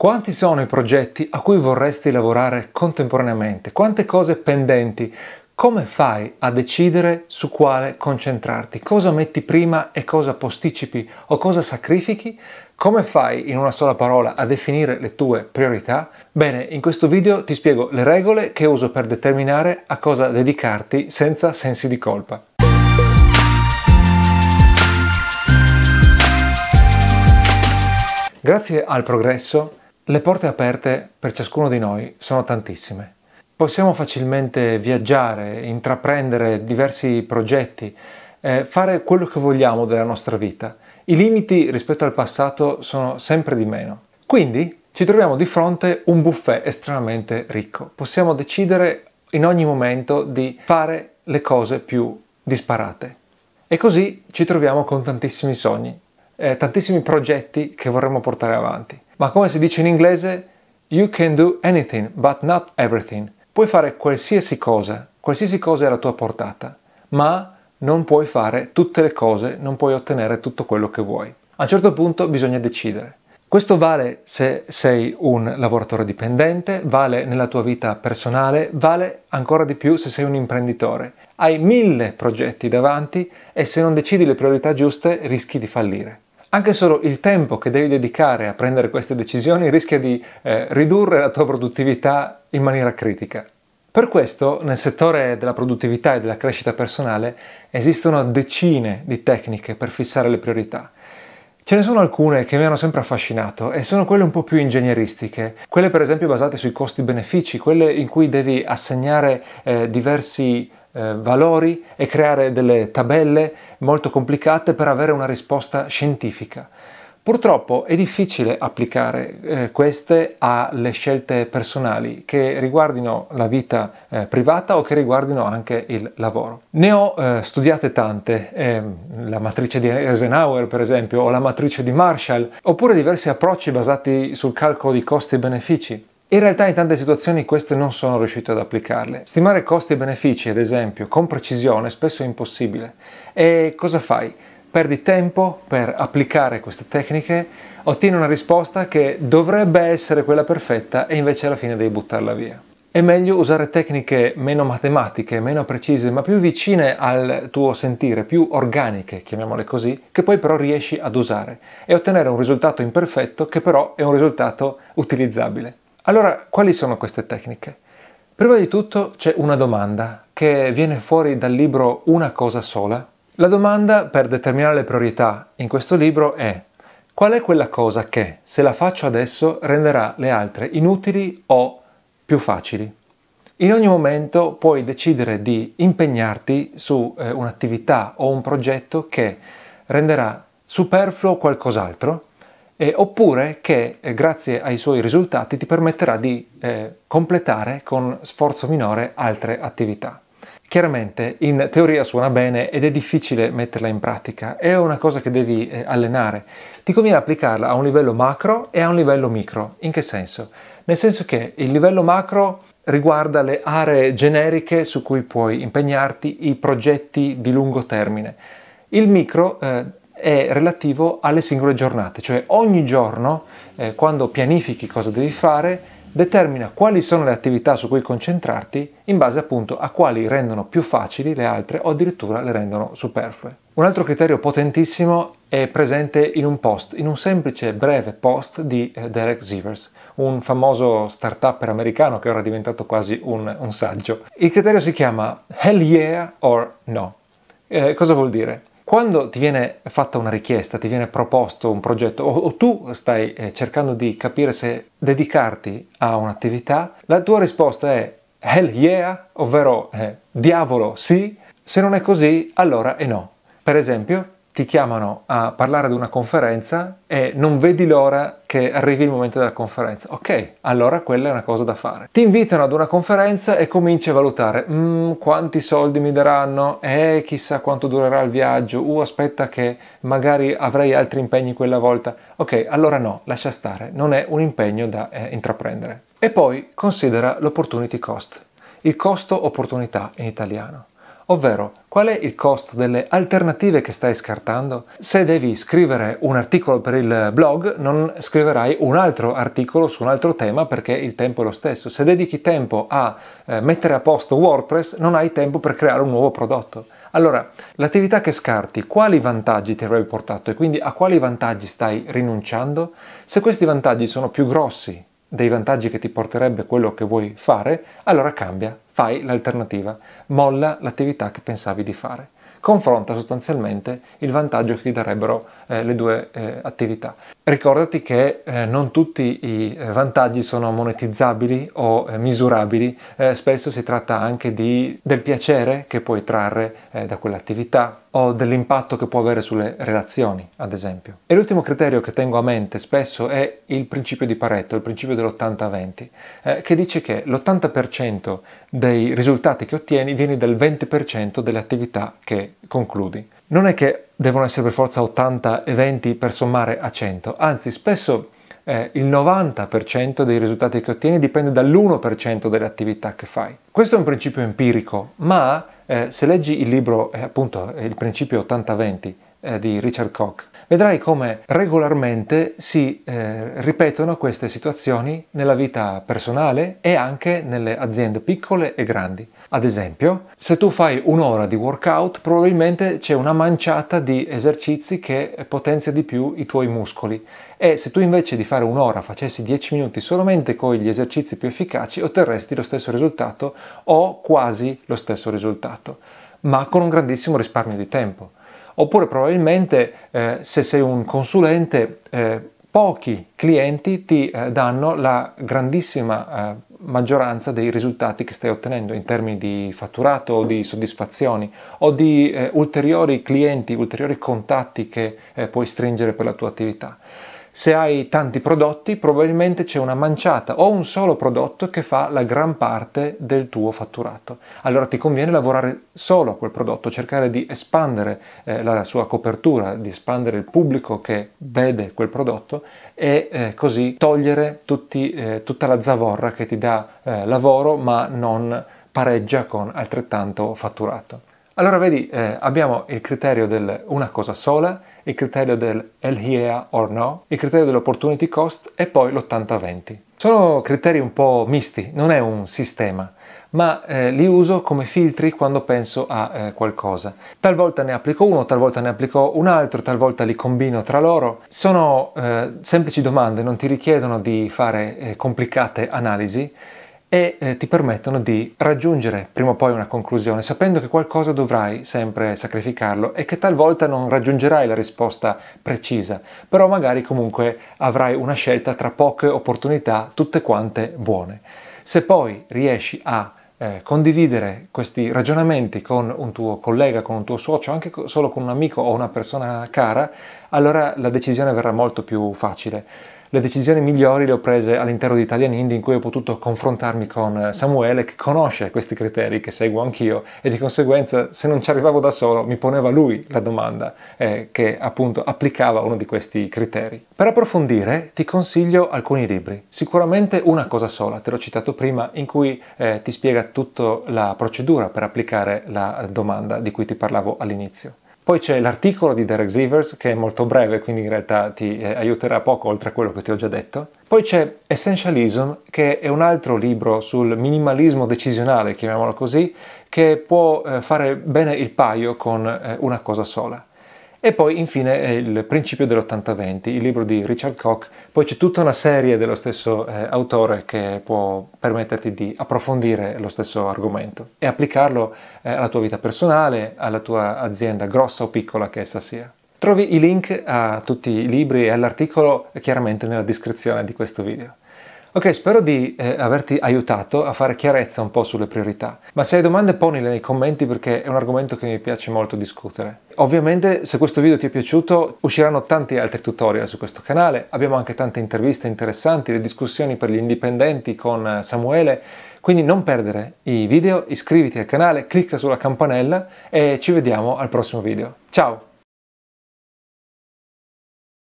Quanti sono i progetti a cui vorresti lavorare contemporaneamente? Quante cose pendenti? Come fai a decidere su quale concentrarti? Cosa metti prima e cosa posticipi o cosa sacrifichi? Come fai in una sola parola a definire le tue priorità? Bene, in questo video ti spiego le regole che uso per determinare a cosa dedicarti senza sensi di colpa. Grazie al progresso le porte aperte per ciascuno di noi sono tantissime. Possiamo facilmente viaggiare, intraprendere diversi progetti, eh, fare quello che vogliamo della nostra vita. I limiti rispetto al passato sono sempre di meno. Quindi ci troviamo di fronte un buffet estremamente ricco. Possiamo decidere in ogni momento di fare le cose più disparate. E così ci troviamo con tantissimi sogni, eh, tantissimi progetti che vorremmo portare avanti. Ma come si dice in inglese, you can do anything but not everything. Puoi fare qualsiasi cosa, qualsiasi cosa è alla tua portata, ma non puoi fare tutte le cose, non puoi ottenere tutto quello che vuoi. A un certo punto bisogna decidere. Questo vale se sei un lavoratore dipendente, vale nella tua vita personale, vale ancora di più se sei un imprenditore. Hai mille progetti davanti e se non decidi le priorità giuste rischi di fallire. Anche solo il tempo che devi dedicare a prendere queste decisioni rischia di eh, ridurre la tua produttività in maniera critica. Per questo nel settore della produttività e della crescita personale esistono decine di tecniche per fissare le priorità. Ce ne sono alcune che mi hanno sempre affascinato e sono quelle un po' più ingegneristiche, quelle per esempio basate sui costi-benefici, quelle in cui devi assegnare eh, diversi eh, valori e creare delle tabelle molto complicate per avere una risposta scientifica. Purtroppo è difficile applicare eh, queste alle scelte personali che riguardino la vita eh, privata o che riguardino anche il lavoro. Ne ho eh, studiate tante, ehm, la matrice di Eisenhower per esempio o la matrice di Marshall, oppure diversi approcci basati sul calcolo di costi e benefici. In realtà in tante situazioni queste non sono riuscito ad applicarle. Stimare costi e benefici, ad esempio, con precisione spesso è impossibile. E cosa fai? Perdi tempo per applicare queste tecniche, ottieni una risposta che dovrebbe essere quella perfetta e invece alla fine devi buttarla via. È meglio usare tecniche meno matematiche, meno precise, ma più vicine al tuo sentire, più organiche, chiamiamole così, che poi però riesci ad usare e ottenere un risultato imperfetto che però è un risultato utilizzabile. Allora, quali sono queste tecniche? Prima di tutto c'è una domanda che viene fuori dal libro Una cosa sola. La domanda per determinare le priorità in questo libro è qual è quella cosa che, se la faccio adesso, renderà le altre inutili o più facili? In ogni momento puoi decidere di impegnarti su eh, un'attività o un progetto che renderà superfluo qualcos'altro eh, oppure che eh, grazie ai suoi risultati ti permetterà di eh, completare con sforzo minore altre attività. Chiaramente in teoria suona bene ed è difficile metterla in pratica, è una cosa che devi eh, allenare. Ti conviene applicarla a un livello macro e a un livello micro. In che senso? Nel senso che il livello macro riguarda le aree generiche su cui puoi impegnarti, i progetti di lungo termine. Il micro eh, è relativo alle singole giornate, cioè ogni giorno eh, quando pianifichi cosa devi fare determina quali sono le attività su cui concentrarti in base appunto a quali rendono più facili le altre o addirittura le rendono superflue. Un altro criterio potentissimo è presente in un post, in un semplice breve post di eh, Derek Sivers, un famoso start-upper americano che ora è diventato quasi un, un saggio. Il criterio si chiama Hell yeah or no. Eh, cosa vuol dire? Quando ti viene fatta una richiesta, ti viene proposto un progetto o, o tu stai eh, cercando di capire se dedicarti a un'attività, la tua risposta è hell yeah, ovvero eh, diavolo sì, se non è così allora è no. Per esempio, ti chiamano a parlare ad una conferenza e non vedi l'ora che arrivi il momento della conferenza. Ok, allora quella è una cosa da fare. Ti invitano ad una conferenza e cominci a valutare mm, quanti soldi mi daranno, eh, chissà quanto durerà il viaggio, uh, aspetta che magari avrei altri impegni quella volta. Ok, allora no, lascia stare, non è un impegno da eh, intraprendere. E poi considera l'opportunity cost, il costo opportunità in italiano ovvero qual è il costo delle alternative che stai scartando? Se devi scrivere un articolo per il blog, non scriverai un altro articolo su un altro tema perché il tempo è lo stesso. Se dedichi tempo a eh, mettere a posto WordPress, non hai tempo per creare un nuovo prodotto. Allora, l'attività che scarti, quali vantaggi ti avrebbe portato e quindi a quali vantaggi stai rinunciando? Se questi vantaggi sono più grossi dei vantaggi che ti porterebbe quello che vuoi fare, allora cambia, fai l'alternativa, molla l'attività che pensavi di fare. Confronta sostanzialmente il vantaggio che ti darebbero eh, le due eh, attività. Ricordati che eh, non tutti i eh, vantaggi sono monetizzabili o eh, misurabili, spesso si tratta anche di, del piacere che puoi trarre da quell'attività o dell'impatto che può avere sulle relazioni, ad esempio. E l'ultimo criterio che tengo a mente spesso è il principio di Pareto, il principio dell'80-20, che dice che l'80% dei risultati che ottieni viene dal 20% delle attività che concludi. Non è che devono essere per forza 80 eventi per sommare a 100, anzi spesso eh, il 90% dei risultati che ottieni dipende dall'1% delle attività che fai. Questo è un principio empirico, ma eh, se leggi il libro, eh, appunto, il principio 80-20 eh, di Richard Koch, vedrai come regolarmente si eh, ripetono queste situazioni nella vita personale e anche nelle aziende piccole e grandi. Ad esempio, se tu fai un'ora di workout, probabilmente c'è una manciata di esercizi che potenzia di più i tuoi muscoli e se tu invece di fare un'ora facessi 10 minuti solamente con gli esercizi più efficaci, otterresti lo stesso risultato o quasi lo stesso risultato, ma con un grandissimo risparmio di tempo. Oppure probabilmente eh, se sei un consulente, eh, pochi clienti ti eh, danno la grandissima eh, maggioranza dei risultati che stai ottenendo in termini di fatturato o di soddisfazioni o di eh, ulteriori clienti, ulteriori contatti che puoi stringere per la tua attività. Se hai tanti prodotti, probabilmente c'è una manciata o un solo prodotto che fa la gran parte del tuo fatturato. Allora ti conviene lavorare solo a quel prodotto, cercare di espandere eh, la sua copertura, di espandere il pubblico che vede quel prodotto e eh, così togliere tutti, eh, tutta la zavorra che ti dà eh, lavoro ma non pareggia con altrettanto fatturato. Allora vedi, eh, abbiamo il criterio del una cosa sola, il criterio del el here or no, il criterio dell'opportunity cost e poi l'80-20. Sono criteri un po' misti, non è un sistema, ma eh, li uso come filtri quando penso a eh, qualcosa. Talvolta ne applico uno, talvolta ne applico un altro, talvolta li combino tra loro. Sono eh, semplici domande, non ti richiedono di fare eh, complicate analisi e eh, ti permettono di raggiungere prima o poi una conclusione, sapendo che qualcosa dovrai sempre sacrificarlo e che talvolta non raggiungerai la risposta precisa, però magari comunque avrai una scelta tra poche opportunità, tutte quante buone. Se poi riesci a eh, condividere questi ragionamenti con un tuo collega, con un tuo socio, anche solo con un amico o una persona cara, allora la decisione verrà molto più facile. Le decisioni migliori le ho prese all'interno di Italian Indie in cui ho potuto confrontarmi con Samuele che conosce questi criteri che seguo anch'io e di conseguenza se non ci arrivavo da solo mi poneva lui la domanda eh, che appunto applicava uno di questi criteri. Per approfondire ti consiglio alcuni libri, sicuramente una cosa sola, te l'ho citato prima, in cui eh, ti spiega tutta la procedura per applicare la domanda di cui ti parlavo all'inizio. Poi c'è l'articolo di Derek Sivers che è molto breve, quindi in realtà ti eh, aiuterà poco oltre a quello che ti ho già detto. Poi c'è Essentialism, che è un altro libro sul minimalismo decisionale, chiamiamolo così, che può eh, fare bene il paio con eh, una cosa sola. E poi infine il principio dell'80-20, il libro di Richard Koch, poi c'è tutta una serie dello stesso eh, autore che può permetterti di approfondire lo stesso argomento e applicarlo eh, alla tua vita personale, alla tua azienda grossa o piccola che essa sia. Trovi i link a tutti i libri e all'articolo chiaramente nella descrizione di questo video. Ok, spero di eh, averti aiutato a fare chiarezza un po' sulle priorità, ma se hai domande ponile nei commenti perché è un argomento che mi piace molto discutere. Ovviamente se questo video ti è piaciuto usciranno tanti altri tutorial su questo canale, abbiamo anche tante interviste interessanti, le discussioni per gli indipendenti con Samuele, quindi non perdere i video, iscriviti al canale, clicca sulla campanella e ci vediamo al prossimo video. Ciao!